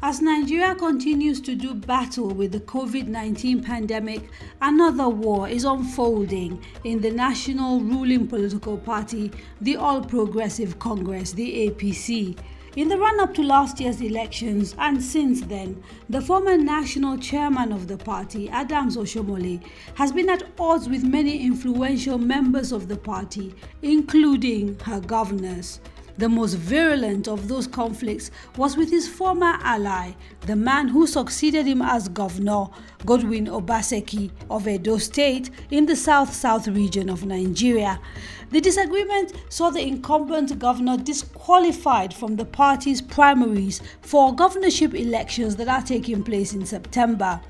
As Nigeria continues to do battle with the COVID 19 pandemic, another war is unfolding in the national ruling political party, the All Progressive Congress, the APC. In the run up to last year's elections and since then, the former national chairman of the party, Adams Oshiomhole, has been at odds with many influential members of the party, including her governors. The most virulent of those conflicts was with his former ally, the man who succeeded him as governor, Godwin Obaseki of Edo State in the south south region of Nigeria. The disagreement saw the incumbent governor disqualified from the party's primaries for governorship elections that are taking place in September.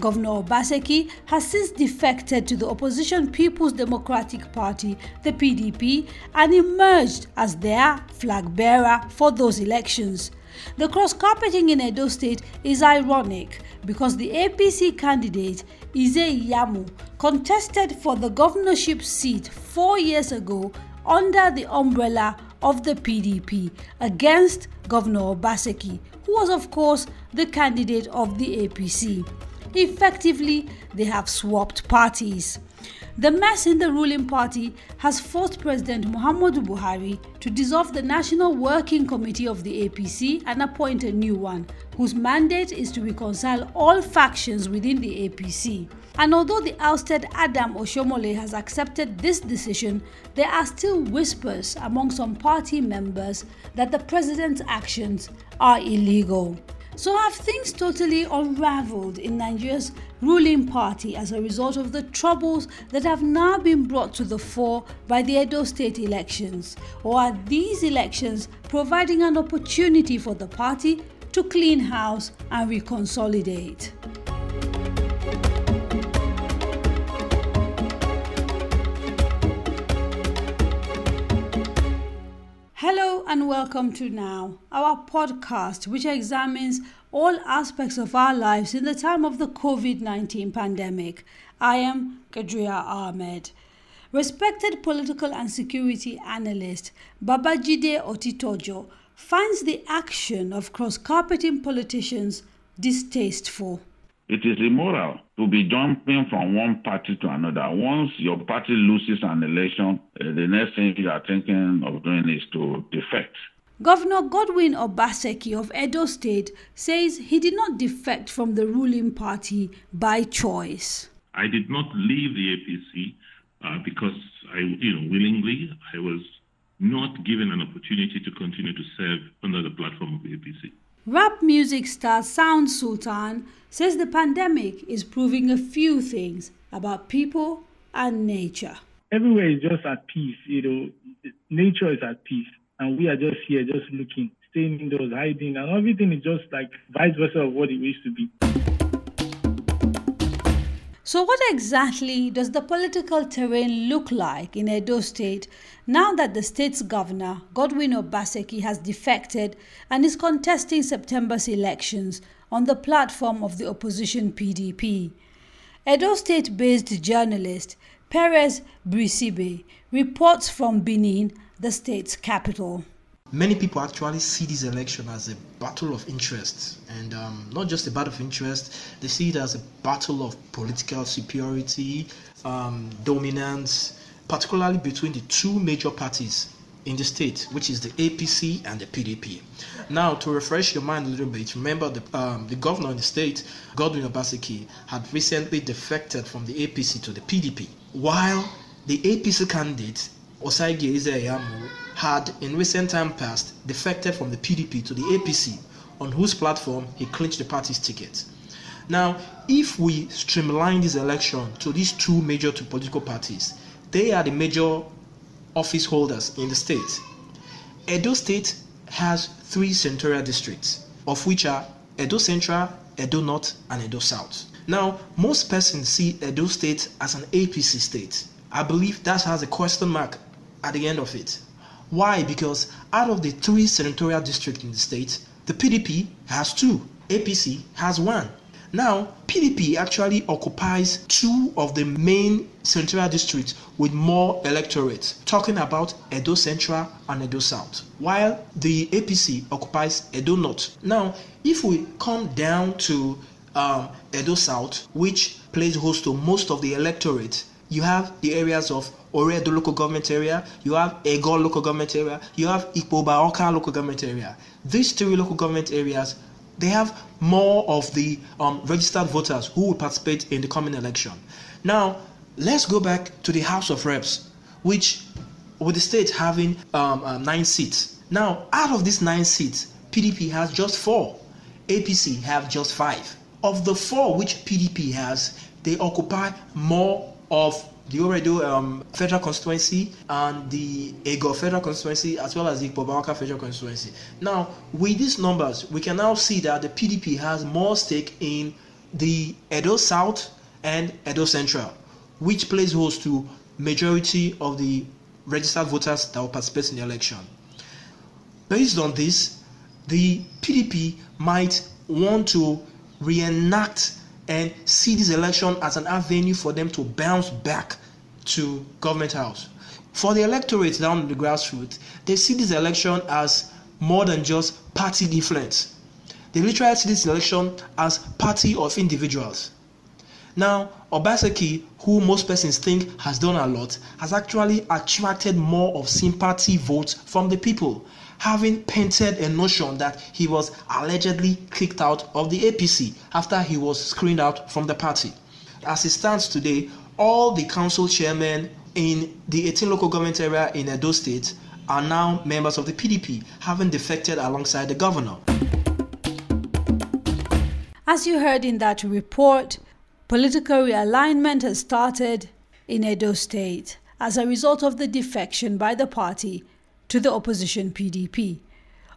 Governor Obaseki has since defected to the opposition People's Democratic Party, the PDP, and emerged as their flag bearer for those elections. The cross carpeting in Edo State is ironic because the APC candidate, Ize-Iyamu, contested for the governorship seat four years ago under the umbrella of the PDP against Governor Obaseki, who was, of course, the candidate of the APC. Effectively, they have swapped parties. The mess in the ruling party has forced President Muhammadu Buhari to dissolve the National Working Committee of the APC and appoint a new one, whose mandate is to reconcile all factions within the APC. And although the ousted Adam Oshiomhole has accepted this decision, there are still whispers among some party members that the president's actions are illegal. So, have things totally unraveled in Nigeria's ruling party as a result of the troubles that have now been brought to the fore by the Edo state elections? Or are these elections providing an opportunity for the party to clean house and reconsolidate? Hello and welcome to Now, our podcast which examines all aspects of our lives in the time of the COVID 19 pandemic. I am Kadaria Ahmed. Respected political and security analyst Babajide Otitoju finds the action of cross carpeting politicians distasteful. It is immoral to be jumping from one party to another. Once your party loses an election, uh, the next thing you are thinking of doing is to defect. Governor Godwin Obaseki of Edo State says he did not defect from the ruling party by choice. I did not leave the APC uh, because I, you know, willingly I was not given an opportunity to continue to serve under the platform of the APC. Rap music star Sound Sultan says the pandemic is proving a few things about people and nature. Everywhere is just at peace, you know, nature is at peace, and we are just here, just looking, staying indoors, hiding, and everything is just like vice versa of what it used to be. So, what exactly does the political terrain look like in Edo State now that the state's governor, Godwin Obaseki, has defected and is contesting September's elections on the platform of the opposition PDP? Edo State based journalist Perez Brisibe reports from Benin, the state's capital. Many people actually see this election as a battle of interest, and um, not just a battle of interest, they see it as a battle of political superiority, um, dominance, particularly between the two major parties in the state, which is the APC and the PDP. Now, to refresh your mind a little bit, remember the, um, the governor in the state, Godwin Obaseki, had recently defected from the APC to the PDP, while the APC candidate, Osagie Ize-Iyamu, had in recent time past defected from the PDP to the APC, on whose platform he clinched the party's ticket. Now, if we streamline this election to these two major two political parties, they are the major office holders in the state. Edo State has three senatorial districts, of which are Edo Central, Edo North, and Edo South. Now, most persons see Edo State as an APC state. I believe that has a question mark at the end of it. Why? Because out of the three senatorial districts in the state, the PDP has two, APC has one. Now, PDP actually occupies two of the main senatorial districts with more electorates, talking about Edo Central and Edo South, while the APC occupies Edo North. Now, if we come down to um, Edo South, which plays host to most of the electorate, you have the areas of Oredo local government area, you have Egor local government area, you have Ikpoba local government area. These three local government areas they have more of the um, registered voters who will participate in the coming election. Now, let's go back to the House of Reps, which with the state having um, uh, nine seats. Now, out of these nine seats, PDP has just four. APC have just five. Of the four which PDP has, they occupy more of the Oredo um, Federal Constituency and the Egor Federal Constituency as well as the Bobawaka Federal Constituency. Now, with these numbers, we can now see that the PDP has more stake in the Edo South and Edo Central, which plays host to majority of the registered voters that will participate in the election. Based on this, the PDP might want to reenact and see this election as an avenue for them to bounce back to government house. For the electorate down the grassroots, they see this election as more than just party influence. They literally see this election as party of individuals. Now, Obaseki, who most persons think has done a lot, has actually attracted more of sympathy votes from the people having painted a notion that he was allegedly kicked out of the APC after he was screened out from the party. As it stands today, all the council chairmen in the 18 local government area in Edo State are now members of the PDP, having defected alongside the governor. As you heard in that report, political realignment has started in Edo State as a result of the defection by the party to the opposition PDP.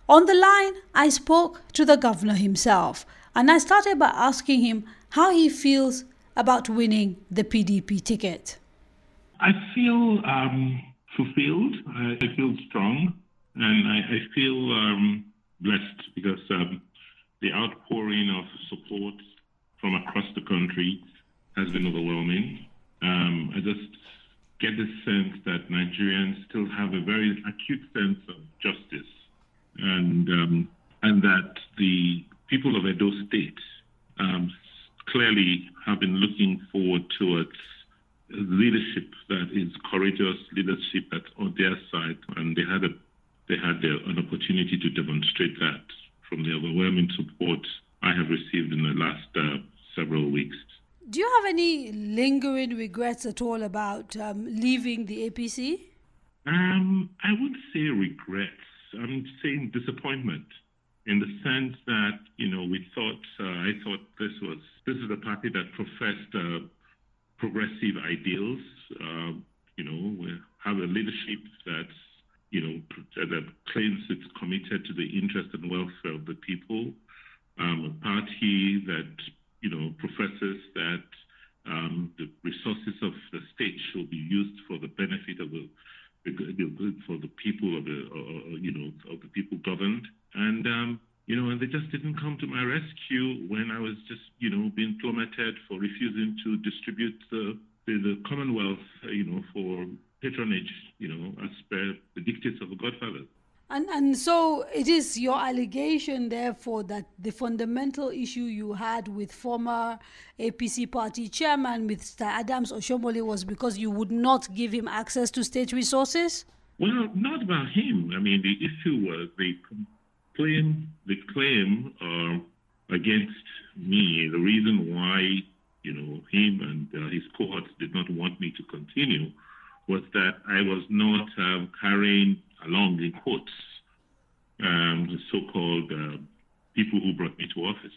On the line, I spoke to the governor himself and I started by asking him how he feels about winning the PDP ticket. I feel um, fulfilled, I, feel strong, and I, I feel um, blessed because um, the outpouring of support from across the country has been overwhelming. Um, I just get the sense that Nigerians still have a very acute sense of justice, and um, and that the people of Edo State um, clearly have been looking forward towards leadership that is courageous leadership that's on their side, and they had a they had an opportunity to demonstrate that from the overwhelming support I have received in the last uh, several weeks. Do you have any lingering regrets at all about um, leaving the APC? Um, I would say regrets. I'm saying disappointment in the sense that you know we thought uh, I thought this was this is a party that professed uh, progressive ideals. Uh, you know, we have a leadership that's you know that claims it's committed to the interest and welfare of the people. Um, a party that you know, professes that um, the resources of the state should be used for the benefit of the, the, the for the people of the, uh, you know, of the people governed. And, um, you know, and they just didn't come to my rescue when I was just, you know, being plummeted for refusing to distribute the, the, the Commonwealth, you know, for patronage, you know, as per the dictates of the Godfather. And, and so it is your allegation, therefore, that the fundamental issue you had with former APC party chairman, Mr. Adams Oshiomhole, was because you would not give him access to state resources? Well, not about him. I mean, the issue was the claim, the claim uh, against me, the reason why, you know, him and uh, his cohorts did not want me to continue was that I was not um, carrying along in quotes um, the so-called uh, people who brought me to office.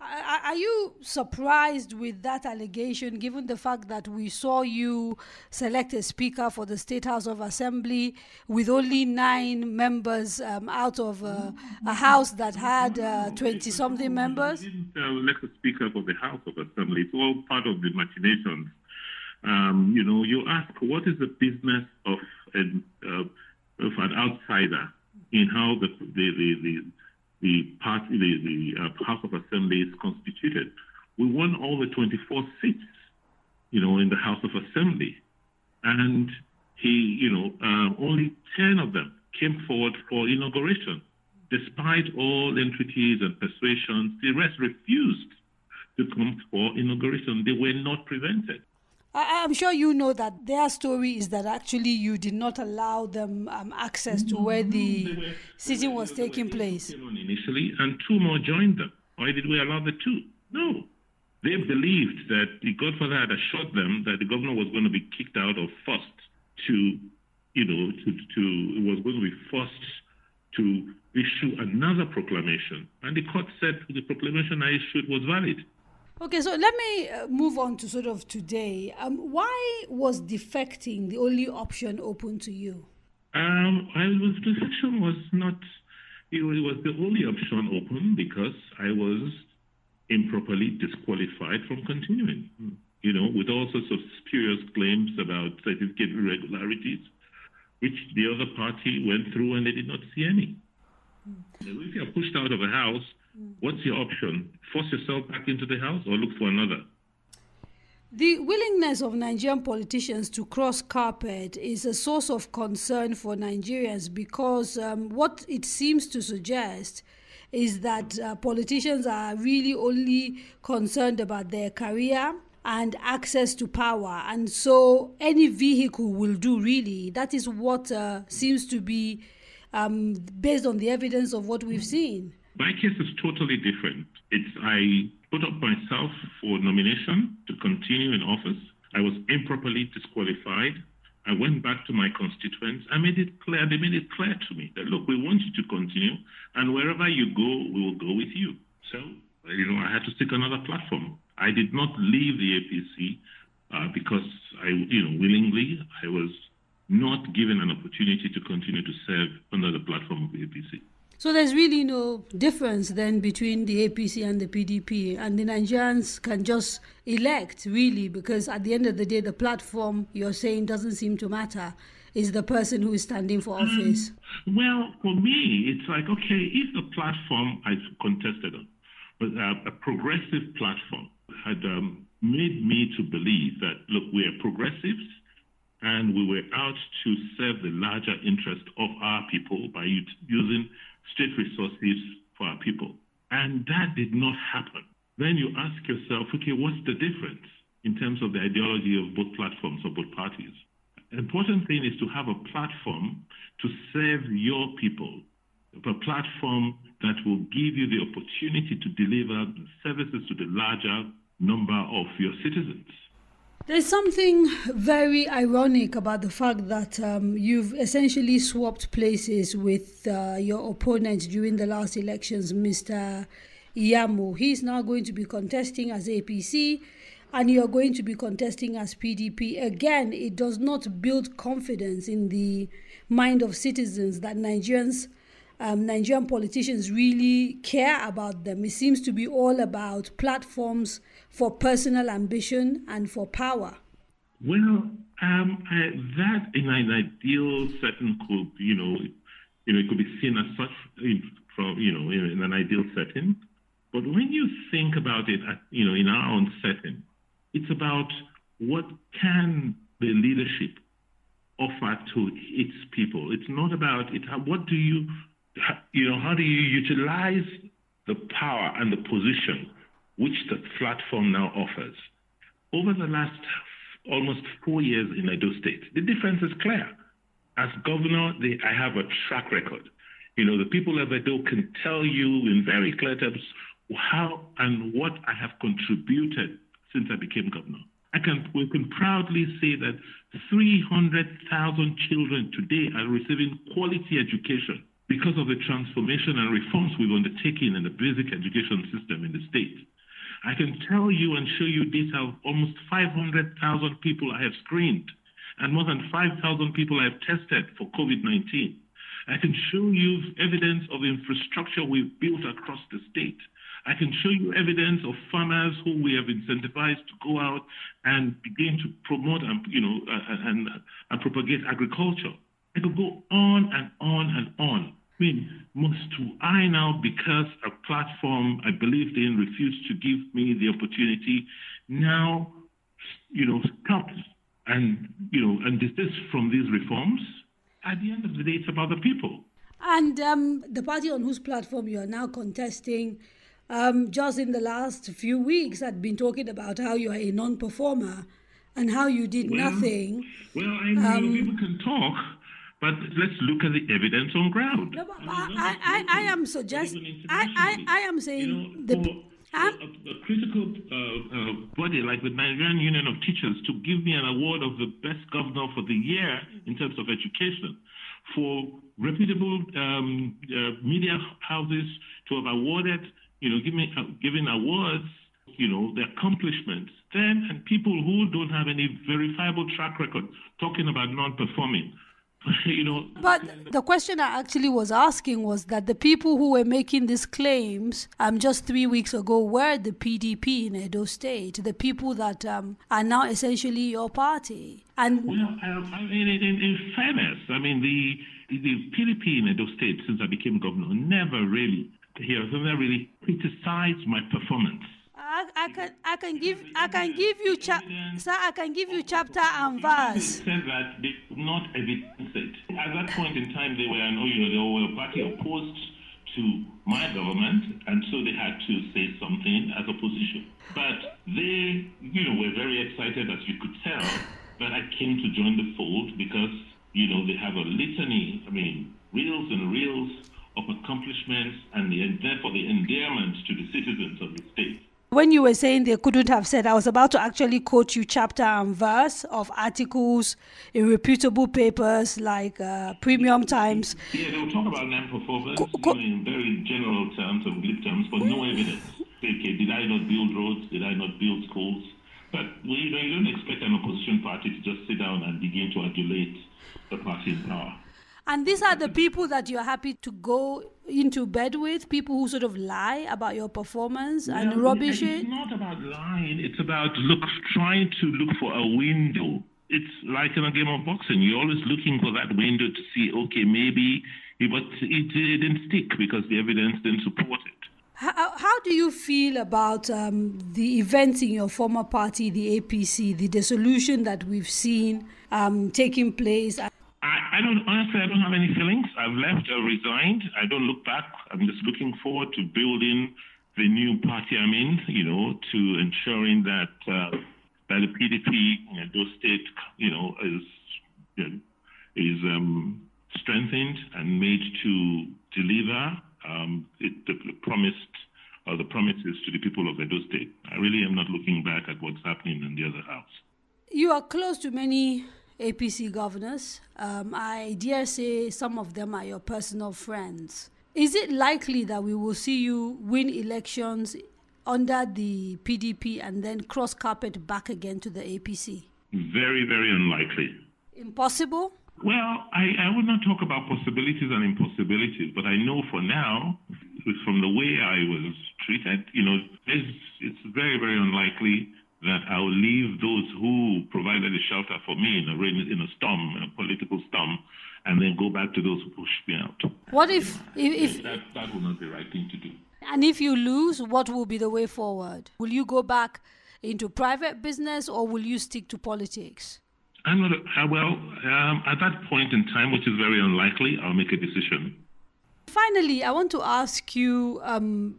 Are you surprised with that allegation, given the fact that we saw you select a speaker for the State House of Assembly with only nine members um, out of uh, a house that had 20 uh, something members? I didn't uh, elect a speaker for the House of Assembly. It's all part of the machinations. Um, you know, you ask, what is the business of uh, of an outsider in how the the the, the, the party the, the uh, House of Assembly is constituted. We won all the 24 seats, you know, in the House of Assembly. And he, you know, uh, only 10 of them came forward for inauguration. Despite all entreaties and persuasions, the rest refused to come for inauguration. They were not prevented. I, am sure you know that their story is that actually you did not allow them um, access to where the sitting was taking place. Initially, and two more joined them. Why did we allow the two? No. They believed that the Godfather had assured them that the governor was going to be kicked out or forced to, you know, to, to was going to be forced to issue another proclamation. And the court said the proclamation I issued was valid. Okay, so let me uh, move on to sort of today. Um, why was defecting the only option open to you? Um, I was defection was not. It was the only option open because I was improperly disqualified from continuing. You know, with all sorts of spurious claims about certificate irregularities, which the other party went through and they did not see any. Mm. If you are pushed out of a house What's your option? Force yourself back into the house or look for another? The willingness of Nigerian politicians to cross carpet is a source of concern for Nigerians because um, what it seems to suggest is that uh, politicians are really only concerned about their career and access to power. And so any vehicle will do, really. That is what uh, seems to be um, based on the evidence of what we've seen. My case is totally different. It's I put up myself for nomination to continue in office. I was improperly disqualified. I went back to my constituents. I made it clear. They made it clear to me that look, we want you to continue, and wherever you go, we will go with you. So you know, I had to seek another platform. I did not leave the APC uh, because I, you know, willingly I was not given an opportunity to continue to serve under the platform of the APC. So there's really no difference then between the APC and the PDP, and the Nigerians can just elect really because at the end of the day, the platform you're saying doesn't seem to matter. Is the person who is standing for um, office? Um, well, for me, it's like okay, if the platform I contested on, but a, a progressive platform had um, made me to believe that look, we are progressives and we were out to serve the larger interest of our people by using state resources for our people. And that did not happen. Then you ask yourself, okay, what's the difference in terms of the ideology of both platforms or both parties? Important thing is to have a platform to serve your people, a platform that will give you the opportunity to deliver services to the larger number of your citizens. There's something very ironic about the fact that um, you've essentially swapped places with uh, your opponent during the last elections, Mr. Iyamu. He's now going to be contesting as APC and you're going to be contesting as PDP. Again, it does not build confidence in the mind of citizens that Nigerians um, Nigerian politicians really care about them. It seems to be all about platforms for personal ambition and for power. Well, um, I, that in an ideal setting could, you know, you know, it could be seen as such in, from, you know, in, in an ideal setting. But when you think about it, you know, in our own setting, it's about what can the leadership offer to its people. It's not about it. What do you you know, how do you utilize the power and the position which the platform now offers? Over the last almost four years in Edo State, the difference is clear. As governor, they, I have a track record. You know, the people of Edo can tell you in very clear terms how and what I have contributed since I became governor. I can, we can proudly say that 300,000 children today are receiving quality education because of the transformation and reforms we've undertaken in the basic education system in the state. I can tell you and show you data of almost 500,000 people I have screened and more than 5,000 people I have tested for COVID 19. I can show you evidence of infrastructure we've built across the state. I can show you evidence of farmers who we have incentivized to go out and begin to promote and you know and, and propagate agriculture. I could go on and on and on. I mean, must I now, because a platform I believed in refused to give me the opportunity, now, you know, stop and, you know, and desist from these reforms? At the end of the day, it's about the people. And um, the party on whose platform you are now contesting, um, just in the last few weeks, had been talking about how you are a non performer and how you did well, nothing. Well, I mean, um, people can talk, but let's look at the evidence on ground. No, I, I, I, I, am suggesting, I, I, I am saying you know, the. A, a, critical uh, uh, body like the Nigerian Union of Teachers to give me an award of the best governor for the year in terms of education, for reputable um, uh, media houses to have awarded, you know, give me, uh, giving awards, you know, the accomplishments, then and people who don't have any verifiable track record talking about non-performing you know. But the question I actually was asking was that the people who were making these claims um, just three weeks ago were the PDP in Edo State, the people that um, are now essentially your party. And well, um, I mean, in, in, fairness, I mean the the PDP in Edo State since I became governor never really, he has never really criticized my performance. I, can I can give I can give you cha- sir I can give you chapter and verse. Said that they could not evidence it. At that point in time, they were you know they were a party opposed to my government, and so they had to say something as opposition. But they, you know, were very excited, as you could tell, that I came to join the fold because you know they have a litany. I mean, reels and reels of accomplishments, and the, therefore the endearment to the citizens of the state when you were saying they couldn't have said, I was about to actually quote you chapter and verse of articles in reputable papers like uh, Premium Times. Yeah, they will talk about non-performance co- co- in very general terms and glib terms, but no evidence. Okay, did I not build roads? Did I not build schools? But we, you, know, you don't expect an opposition party to just sit down and begin to adulate the party in power. And these are the people that you're happy to go into bed with, people who sort of lie about your performance and rubbish it? It's not about lying, it's about look trying to look for a window. It's like in a game of boxing. You're always looking for that window to see, okay, maybe, but it, it didn't stick because the evidence didn't support it. How, how do you feel about um, the events in your former party, the APC, the dissolution that we've seen um, taking place? I, I don't honestly. I don't have any feelings. I've left. I resigned. I don't look back. I'm just looking forward to building the new party I'm in. You know, to ensuring that uh, that the PDP, you know, those state, you know, is you know, is um, strengthened and made to deliver um, it, the, the promised or the promises to the people of Edo State. I really am not looking back at what's happening in the other house. You are close to many APC governors. Um, I dare say some of them are your personal friends. Is it likely that we will see you win elections under the PDP and then cross carpet back again to the APC? Very, very unlikely. Impossible? Well, I, I would not talk about possibilities and impossibilities, but I know for now, from the way I was treated, you know, it's, it's very, very unlikely that I will leave those who provided a shelter for me in a rain, in a storm, in a political storm, and then go back to those who pushed me out. What if if, if that that will not be the right thing to do? And if you lose, what will be the way forward? Will you go back into private business or will you stick to politics? I'm not. Uh, well, um, at that point in time, which is very unlikely, I'll make a decision. Finally, I want to ask you um,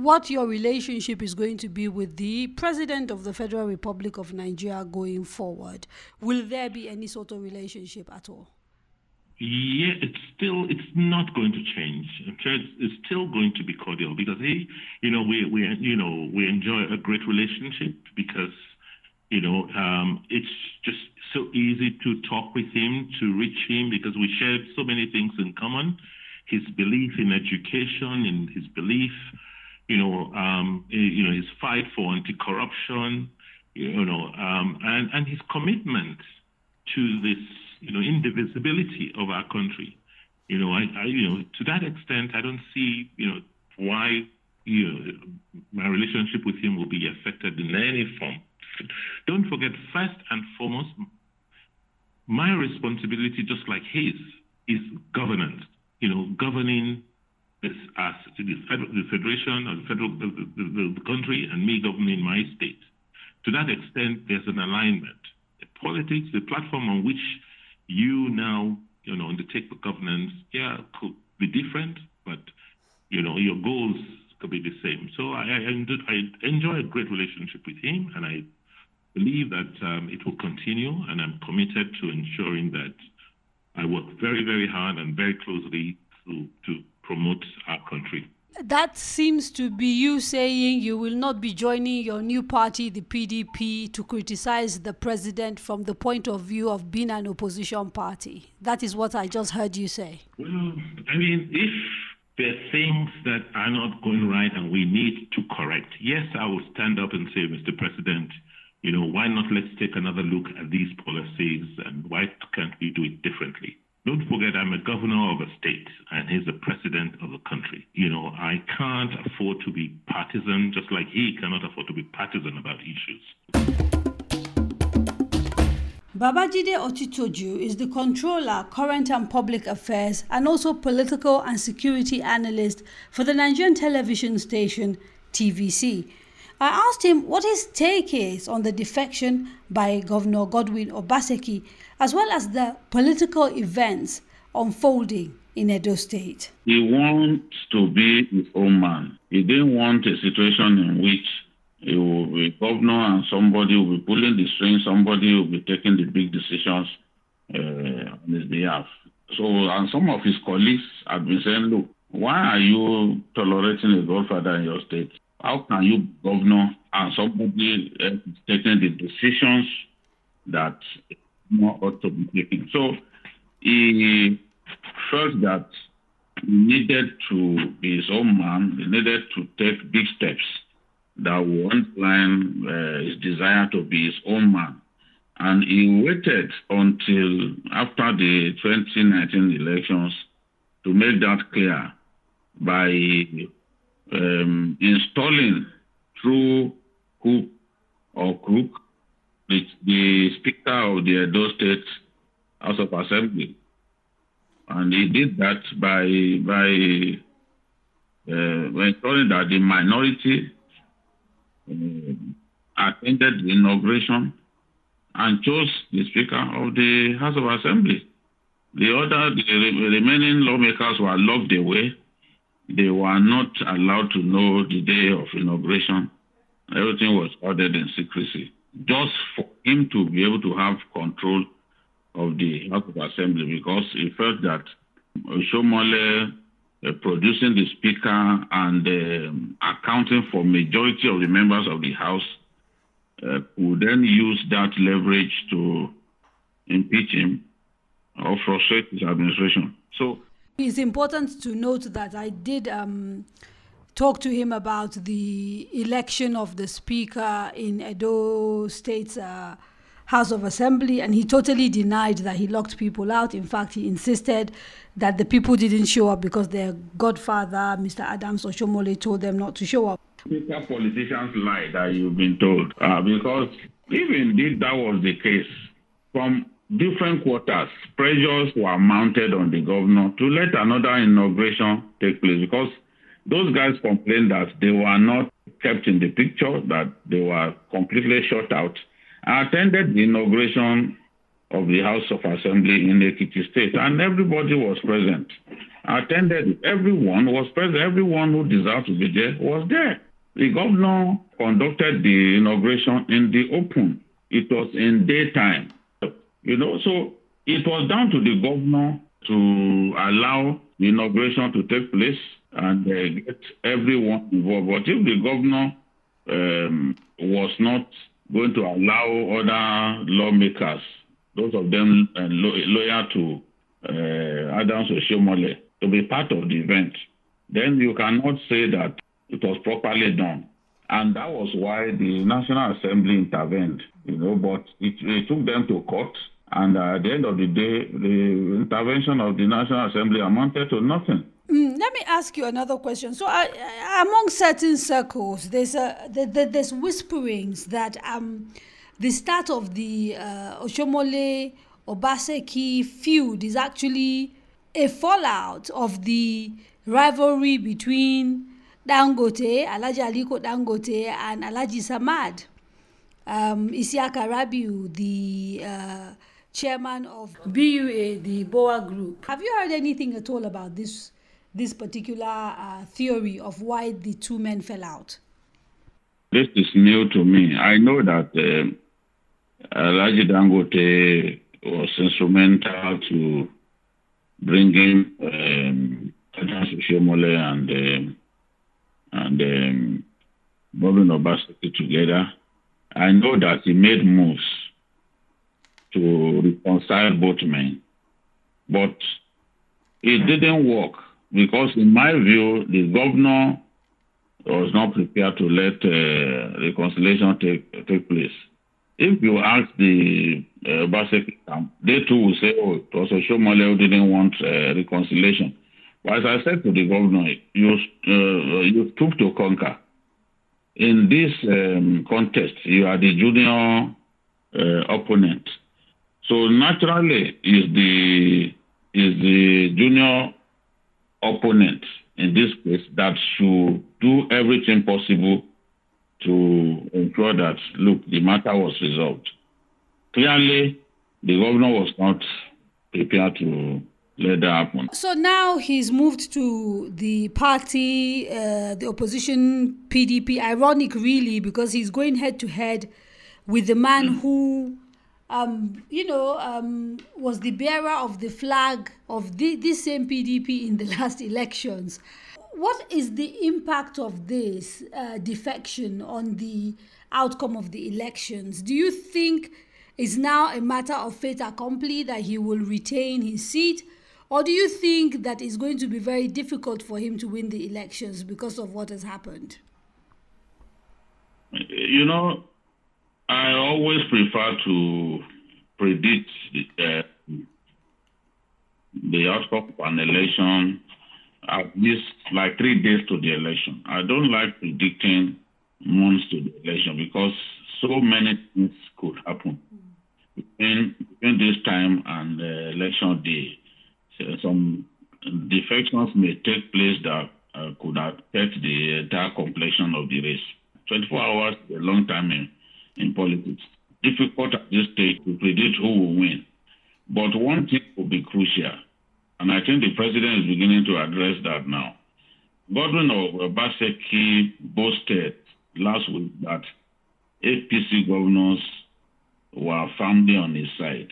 what your relationship is going to be with the President of the Federal Republic of Nigeria going forward. Will there be any sort of relationship at all? Yeah, it's still it's not going to change. It's still going to be cordial because he, you know, we we you know we enjoy a great relationship because you know um, it's just so easy to talk with him, to reach him because we share so many things in common. His belief in education, and his belief you know, um, you know, his fight for anti-corruption, you know, um, and, and his commitment to this, you know, indivisibility of our country. You know, I, I, you know, to that extent, I don't see, you know, why, you know, my relationship with him will be affected in any form. Don't forget, first and foremost, my responsibility, just like his, is governance. you know, governing this as the federation or the federal the, the, the country and me governing my state. To that extent, there's an alignment. The politics, the platform on which you now, you know, undertake the governance, yeah, could be different, but you know, your goals could be the same. So I, I, I enjoy a great relationship with him, and I believe that um, it will continue, and I'm committed to ensuring that I work very, very hard and very closely to, to promote our country. That seems to be you saying you will not be joining your new party, the PDP, to criticize the president from the point of view of being an opposition party. That is what I just heard you say. Well, I mean, if there are things that are not going right and we need to correct, yes, I will stand up and say, Mr. President, you know, why not let's take another look at these policies and why can't we do it differently? Don't forget, I'm a governor of a state and he's the president of a country. You know, I can't afford to be partisan, just like he cannot afford to be partisan about issues. Babajide Otitoju is the controller, current and public affairs, and also political and security analyst for the Nigerian television station TVC. I asked him what his take is on the defection by Governor Godwin Obaseki, as well as the political events unfolding in Edo State. He wants to be his own man. He didn't want a situation in which he will be governor and somebody will be pulling the strings, somebody will be taking the big decisions uh, on his behalf. So, and some of his colleagues have been saying, look, why are you tolerating a godfather in your state? How can you, governor, and somebody uh, taking the decisions that more ought to be taken? So he felt that he needed to be his own man. He needed to take big steps that would underline uh, his desire to be his own man. And he waited until after the 2019 elections to make that clear by um, installing through Cook or Crook the, the Speaker of the Edo State House of Assembly. And he did that by by uh, ensuring that the minority uh, attended the inauguration and chose the Speaker of the House of Assembly. The other, the remaining lawmakers were locked away they were not allowed to know the day of inauguration. Everything was ordered in secrecy, just for him to be able to have control of the House of Assembly because he felt that Shomole uh, producing the speaker and uh, accounting for majority of the members of the House uh, would then use that leverage to impeach him or frustrate his administration. So it's important to note that I did um, talk to him about the election of the speaker in Edo State's uh, House of Assembly, and he totally denied that he locked people out. In fact, he insisted that the people didn't show up because their godfather, Mr. Adams Oshiomhole, told them not to show up. Politicians lie that you've been told, uh, because even if that was the case, from different quarters, pressures were mounted on the governor to let another inauguration take place because those guys complained that they were not kept in the picture, that they were completely shut out. I attended the inauguration of the House of Assembly in Ekiti State, and everybody was present. I attended, everyone was present, everyone who deserved to be there was there. The governor conducted the inauguration in the open. It was in daytime. You know, so it was down to the governor to allow the inauguration to take place and uh, get everyone involved. But if the governor um, was not going to allow other lawmakers, those of them uh, lo- loyal to uh, Adams Oshiomhole, to be part of the event, then you cannot say that it was properly done. And that was why the National Assembly intervened, you know, but it, it took them to court and at the end of the day, the intervention of the National Assembly amounted to nothing. Mm, let me ask you another question. So, uh, among certain circles, there's a there, there's whisperings that um, the start of the uh, Oshiomhole Obaseki feud is actually a fallout of the rivalry between Dangote, Alhaji Aliko Dangote, and Alhaji Samad. Um, Isiaka Rabiu, the uh, chairman of BUA, the BUA group. Have you heard anything at all about this this particular uh, theory of why the two men fell out? This is new to me. I know that uh, Alhaji Dangote was instrumental to bringing um, Shomole and um, and um, Bobin Obaseki together. I know that he made moves to reconcile both men, but it didn't work because, in my view, the governor was not prepared to let uh, reconciliation take take place. If you ask the uh, Basek camp, they too will say, "Oh, it was Shomole who didn't want uh, reconciliation." But as I said to the governor, you uh, you took to conquer. In this um, contest, you are the junior uh, opponent. So naturally, is the is the junior opponent in this case that should do everything possible to ensure that look the matter was resolved. Clearly, the governor was not prepared to let that happen. So now he's moved to the party, uh, the opposition PDP. Ironic, really, because he's going head to head with the man mm. who, um, you know, um, was the bearer of the flag of the, this same PDP in the last elections. What is the impact of this uh, defection on the outcome of the elections? Do you think it's now a matter of fait accompli that he will retain his seat? Or do you think that it's going to be very difficult for him to win the elections because of what has happened? You know, I always prefer to predict the, uh, the outcome of an election at least like three days to the election. I don't like predicting months to the election because so many things could happen between, this time and the election day some defections may take place that uh, could affect the entire completion of the race. 24 hours is a long time in, politics. Difficult at this stage to predict who will win. But one thing will be crucial, and I think the president is beginning to address that now. Godwin of Obaseki boasted last week that APC governors were firmly on his side.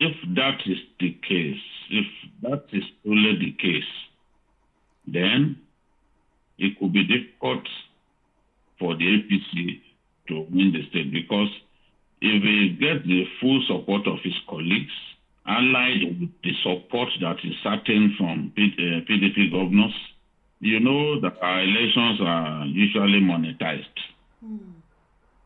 If that is the case, if that is truly the case, then it could be difficult for the APC to win the state because if he gets the full support of his colleagues, allied with the support that is certain from PDP uh, governors, you know that our elections are usually monetized. Mm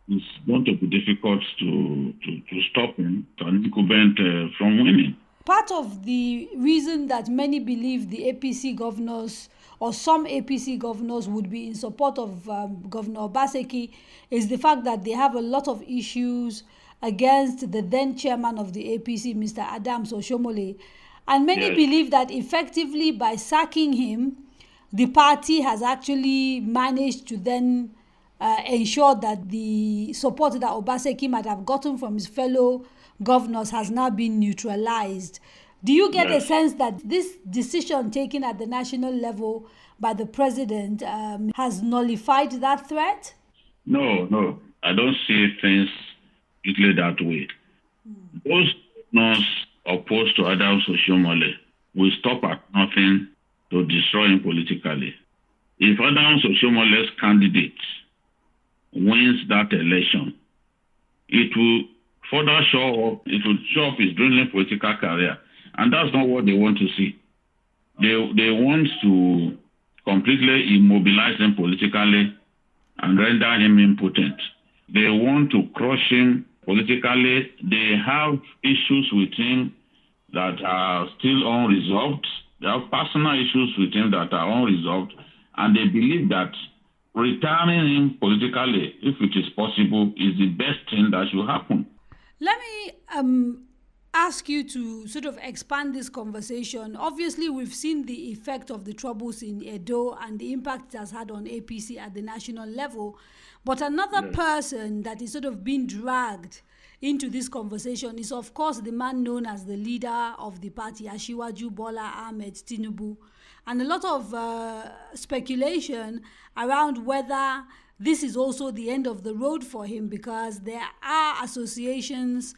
it's going to be difficult to, to, to stop him, to incumbent uh, from winning. Part of the reason that many believe the APC governors or some APC governors would be in support of um, Governor Obaseki is the fact that they have a lot of issues against the then chairman of the APC, Mr. Adams Oshiomhole. And many yes. believe that effectively by sacking him, the party has actually managed to then uh, ensure that the support that Obaseki might have gotten from his fellow governors has now been neutralized. Do you get a sense that this decision taken at the national level by the president um, has nullified that threat? No, no. I don't see things strictly that way. Mm. Those governors opposed to Adams Oshiomhole will stop at nothing to destroy him politically. If Adams Oshiomhole's candidate wins that election, it will further show up, it will show up his dwindling political career. And that's not what they want to see. They, they want to completely immobilize him politically and render him impotent. They want to crush him politically. They have issues with him that are still unresolved. They have personal issues with him that are unresolved. And they believe that retiring him politically, if it is possible, is the best thing that should happen. Let me um, ask you to sort of expand this conversation. Obviously, we've seen the effect of the troubles in Edo and the impact it has had on APC at the national level. But another yes. person that is sort of being dragged into this conversation is, of course, the man known as the leader of the party, Asiwaju Bola Ahmed Tinubu. And a lot of uh, speculation around whether this is also the end of the road for him because there are associations,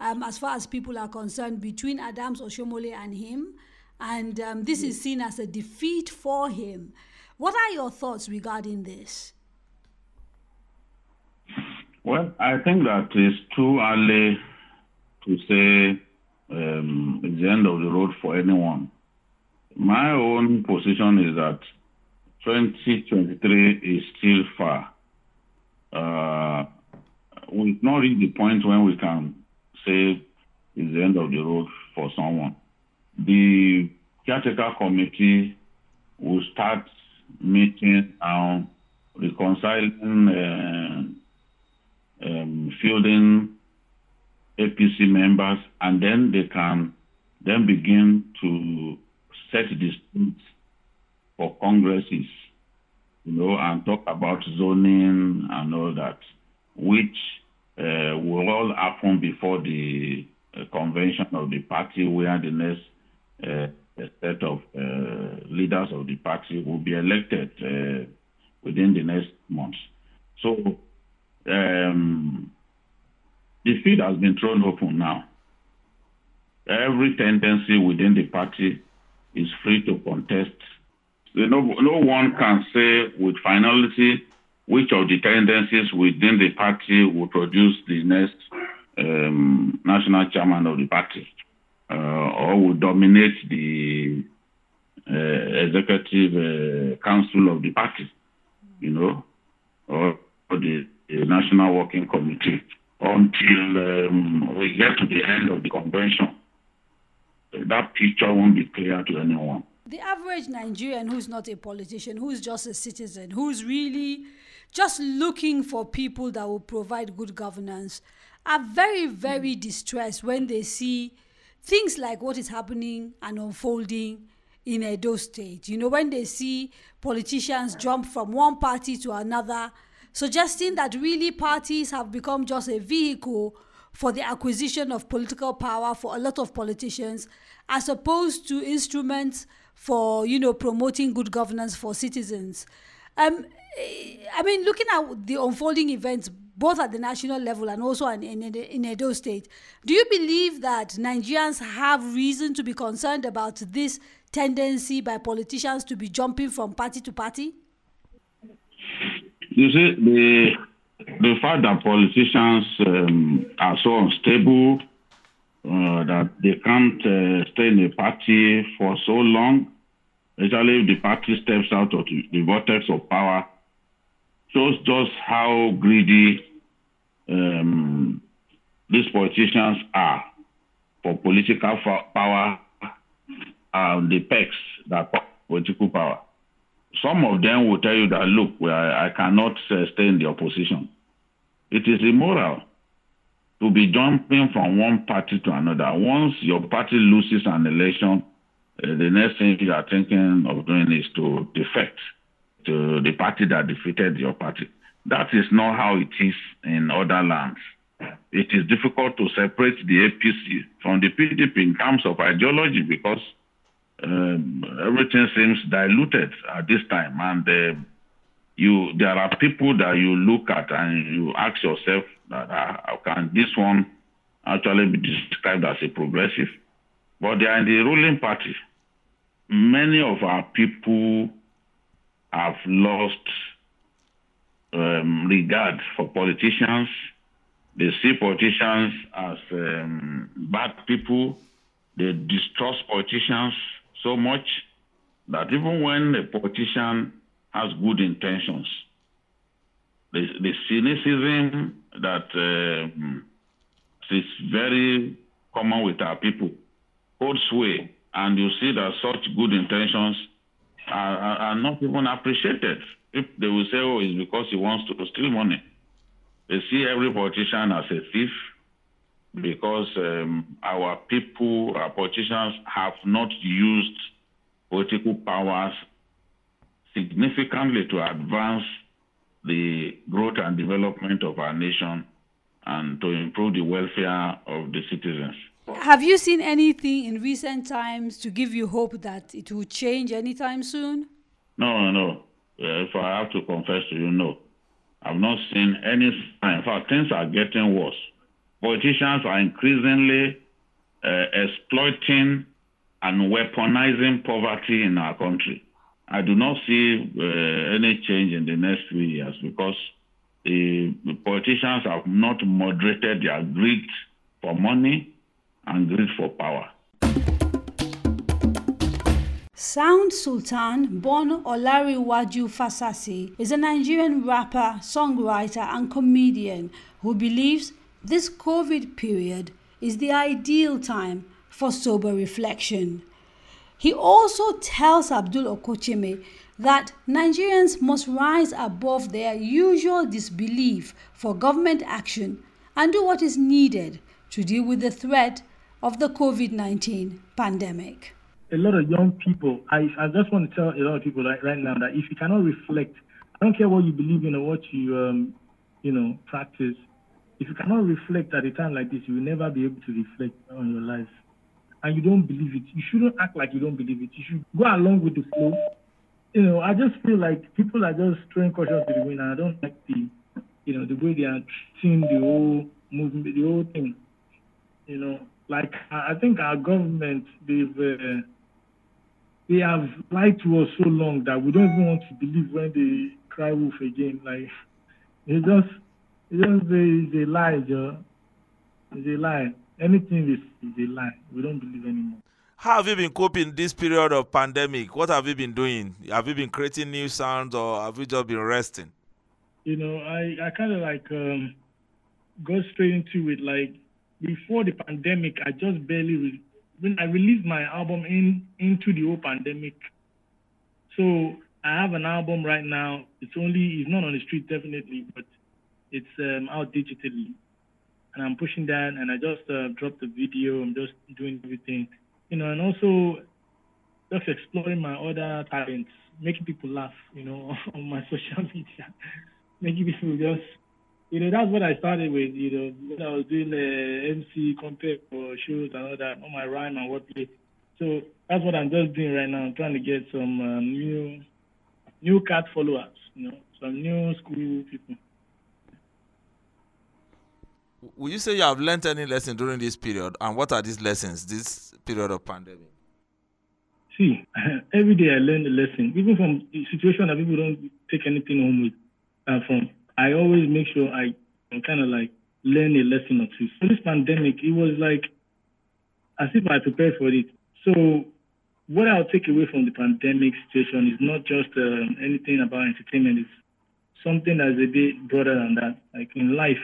um, as far as people are concerned, between Adams Oshiomhole and him. And um, this is seen as a defeat for him. What are your thoughts regarding this? Well, I think that it's too early to say um, it's the end of the road for anyone. My own position is that 2023 is still far. Uh, we've not reached the point when we can say it's the end of the road for someone. The caretaker committee will start meeting and reconciling uh, um, fielding APC members, and then they can then begin to set the stage for congresses, you know, and talk about zoning and all that, which will all happen before the uh, convention of the party, where the next uh, set of uh, leaders of the party will be elected within the next months. So um, the field has been thrown open now. Every tendency within the party is free to contest. No, no one can say with finality which of the tendencies within the party will produce the next um, national chairman of the party uh, or will dominate the uh, executive uh, council of the party, you know, or, or the the National Working Committee until um, we get to the end of the convention. That picture won't be clear to anyone. The average Nigerian who's not a politician, who's just a citizen, who's really just looking for people that will provide good governance, are very, very distressed when they see things like what is happening and unfolding in Edo State. You know, when they see politicians jump from one party to another suggesting that really parties have become just a vehicle for the acquisition of political power for a lot of politicians as opposed to instruments for you know promoting good governance for citizens um, i mean looking at the unfolding events both at the national level and also in, in, in Edo State. Do you believe that Nigerians have reason to be concerned about this tendency by politicians to be jumping from party to party? You see, the the fact that politicians um, are so unstable uh, that they can't uh, stay in a party for so long, especially if the party steps out of the vortex of power, shows just how greedy um, these politicians are for political power and the pecs that political power. Some of them will tell you that, look, I, I cannot uh, stay in the opposition. It is immoral to be jumping from one party to another. Once your party loses an election, uh, the next thing you are thinking of doing is to defect to the party that defeated your party. That is not how it is in other lands. It is difficult to separate the APC from the PDP in terms of ideology because um, everything seems diluted at this time, and uh, you there are people that you look at and you ask yourself that uh, can this one actually be described as a progressive? But they are in the ruling party. Many of our people have lost um, regard for politicians. They see politicians as um, bad people. They distrust politicians so much that even when a politician has good intentions, the, the cynicism that uh, is very common with our people holds sway, and you see that such good intentions are, are, not even appreciated. If they will say, "Oh, it's because he wants to steal money," they see every politician as a thief, because um, our people, our politicians have not used political powers significantly to advance the growth and development of our nation and to improve the welfare of the citizens. Have you seen anything in recent times to give you hope that it will change anytime soon? No, no. If I have to confess to you, no. I've not seen any sign. In fact, things are getting worse. Politicians are increasingly uh, exploiting and weaponizing poverty in our country. I do not see uh, any change in the next few years because the, the politicians have not moderated their greed for money and greed for power. Sound Sultan, born Olanrewaju Fasasi, is a Nigerian rapper, songwriter, and comedian who believes this COVID period is the ideal time for sober reflection. He also tells Abdul Okocheme that Nigerians must rise above their usual disbelief for government action and do what is needed to deal with the threat of the COVID 19 pandemic. A lot of young people, I, I just want to tell a lot of people right, right now that if you cannot reflect, I don't care what you believe in or what you, um, you know, practice, if you cannot reflect at a time like this, you will never be able to reflect on your life. And you don't believe it. You shouldn't act like you don't believe it. You should go along with the flow. You know, I just feel like people are just throwing caution to the wind, and I don't like the, you know, the way they are treating the whole movement, the whole thing. You know, like I think our government, they've, uh, they have lied to us so long that we don't even want to believe when they cry wolf again. Like, it's just it's just a, it's a lie, Joe. It's a lie. Anything is, is a lie. We don't believe anymore. How have you been coping this period of pandemic? What have you been doing? Have you been creating new sounds or have you just been resting? You know, I, I kind of like um, go straight into it. Like before the pandemic, I just barely re- when I released my album in into the whole pandemic. So I have an album right now. It's only it's not on the street definitely, but it's um, out digitally, and I'm pushing that. And I just uh, dropped the video. I'm just doing everything, you know, and also just exploring my other talents, making people laugh, you know, on my social media, making people just, you know, that's what I started with, you know, when I was doing the MC compare for shows and all that, on my rhyme and wordplay. So that's what I'm just doing right now. I'm trying to get some um, new, new cat followers, you know, some new school people. Would you say you have learned any lesson during this period? And what are these lessons, this period of pandemic? See, every day I learn a lesson, even from the situation that people don't take anything home with uh, from. I always make sure I kind of like learn a lesson or two. So this pandemic, it was like as if I prepared for it. So what I'll take away from the pandemic situation is not just um, anything about entertainment. It's something that's a bit broader than that. Like in life,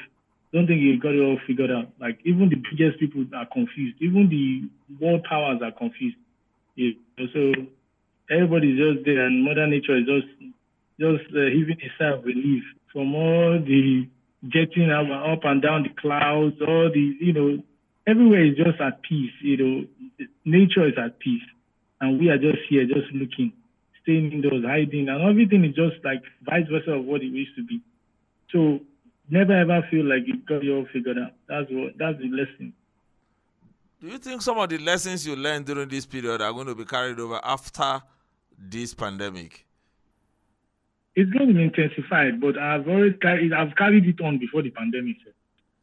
don't think you got it all figured out. Like even the biggest people are confused. Even the world powers are confused. Yeah. So everybody's just there, and Mother Nature is just just uh, giving itself relief from all the jetting up, and down the clouds. All the you know, everywhere is just at peace. You know, nature is at peace, and we are just here, just looking, staying indoors, hiding, and everything is just like vice versa of what it used to be. So never ever feel like you got your figured out. That's what that's the lesson. Do you think some of the lessons you learned during this period are going to be carried over after this pandemic? It's going to be intensified, but I've already carried I've carried it on before the pandemic.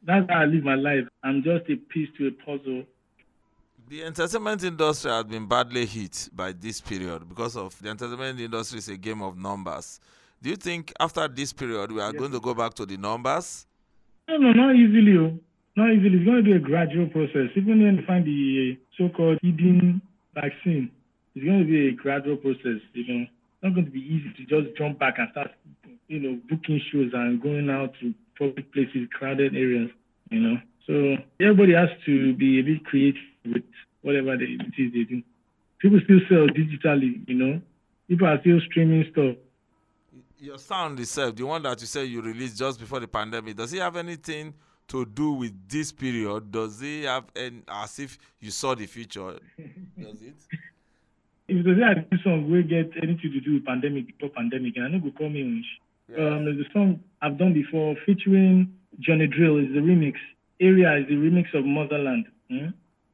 That's how I live my life. I'm just a piece to a puzzle. The entertainment industry has been badly hit by this period because of the entertainment industry is a game of numbers. Do you think after this period we are Yes. going to go back to the numbers? No, no, not easily. oh. Not easily. It's going to be a gradual process. Even when you find the uh, so-called hidden vaccine, it's going to be a gradual process. You know, not going to be easy to just jump back and start, you know, booking shows and going out to public places, crowded areas. You know, so everybody has to be a bit creative with whatever they, it is they do. People still sell digitally. You know, people are still streaming stuff. Your sound itself, the one that you said you released just before the pandemic, does it have anything to do with this period? Does it have any, as if you saw the future? Does it? If the say I do song we get anything to do with pandemic before pandemic, and I know go call me Unsh. Yeah. Um, there's a song I've done before featuring Johnny Drille is the remix. Area is the remix of Motherland. Hmm?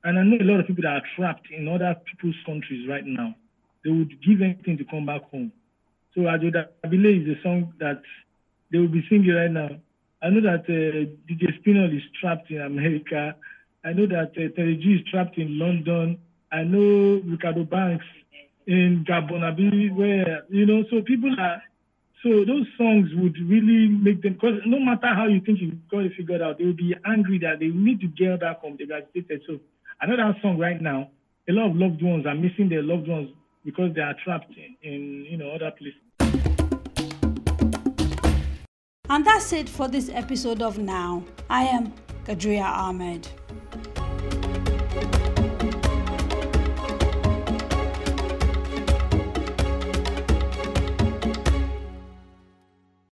And I know a lot of people that are trapped in other people's countries right now. They would give anything to come back home. So I believe is a song that they will be singing right now. I know that uh, DJ Spinall is trapped in America. I know that uh, Terry G is trapped in London. I know Ricardo Banks in Gabon, where, you know, so people are, so those songs would really make them, because no matter how you think you've got it figured out, they will be angry that they need to get back home. They've agitated. So I know that song right now, a lot of loved ones are missing their loved ones because they are trapped in, in you know, other places. And that's it for this episode of Now. I am Kadaria Ahmed.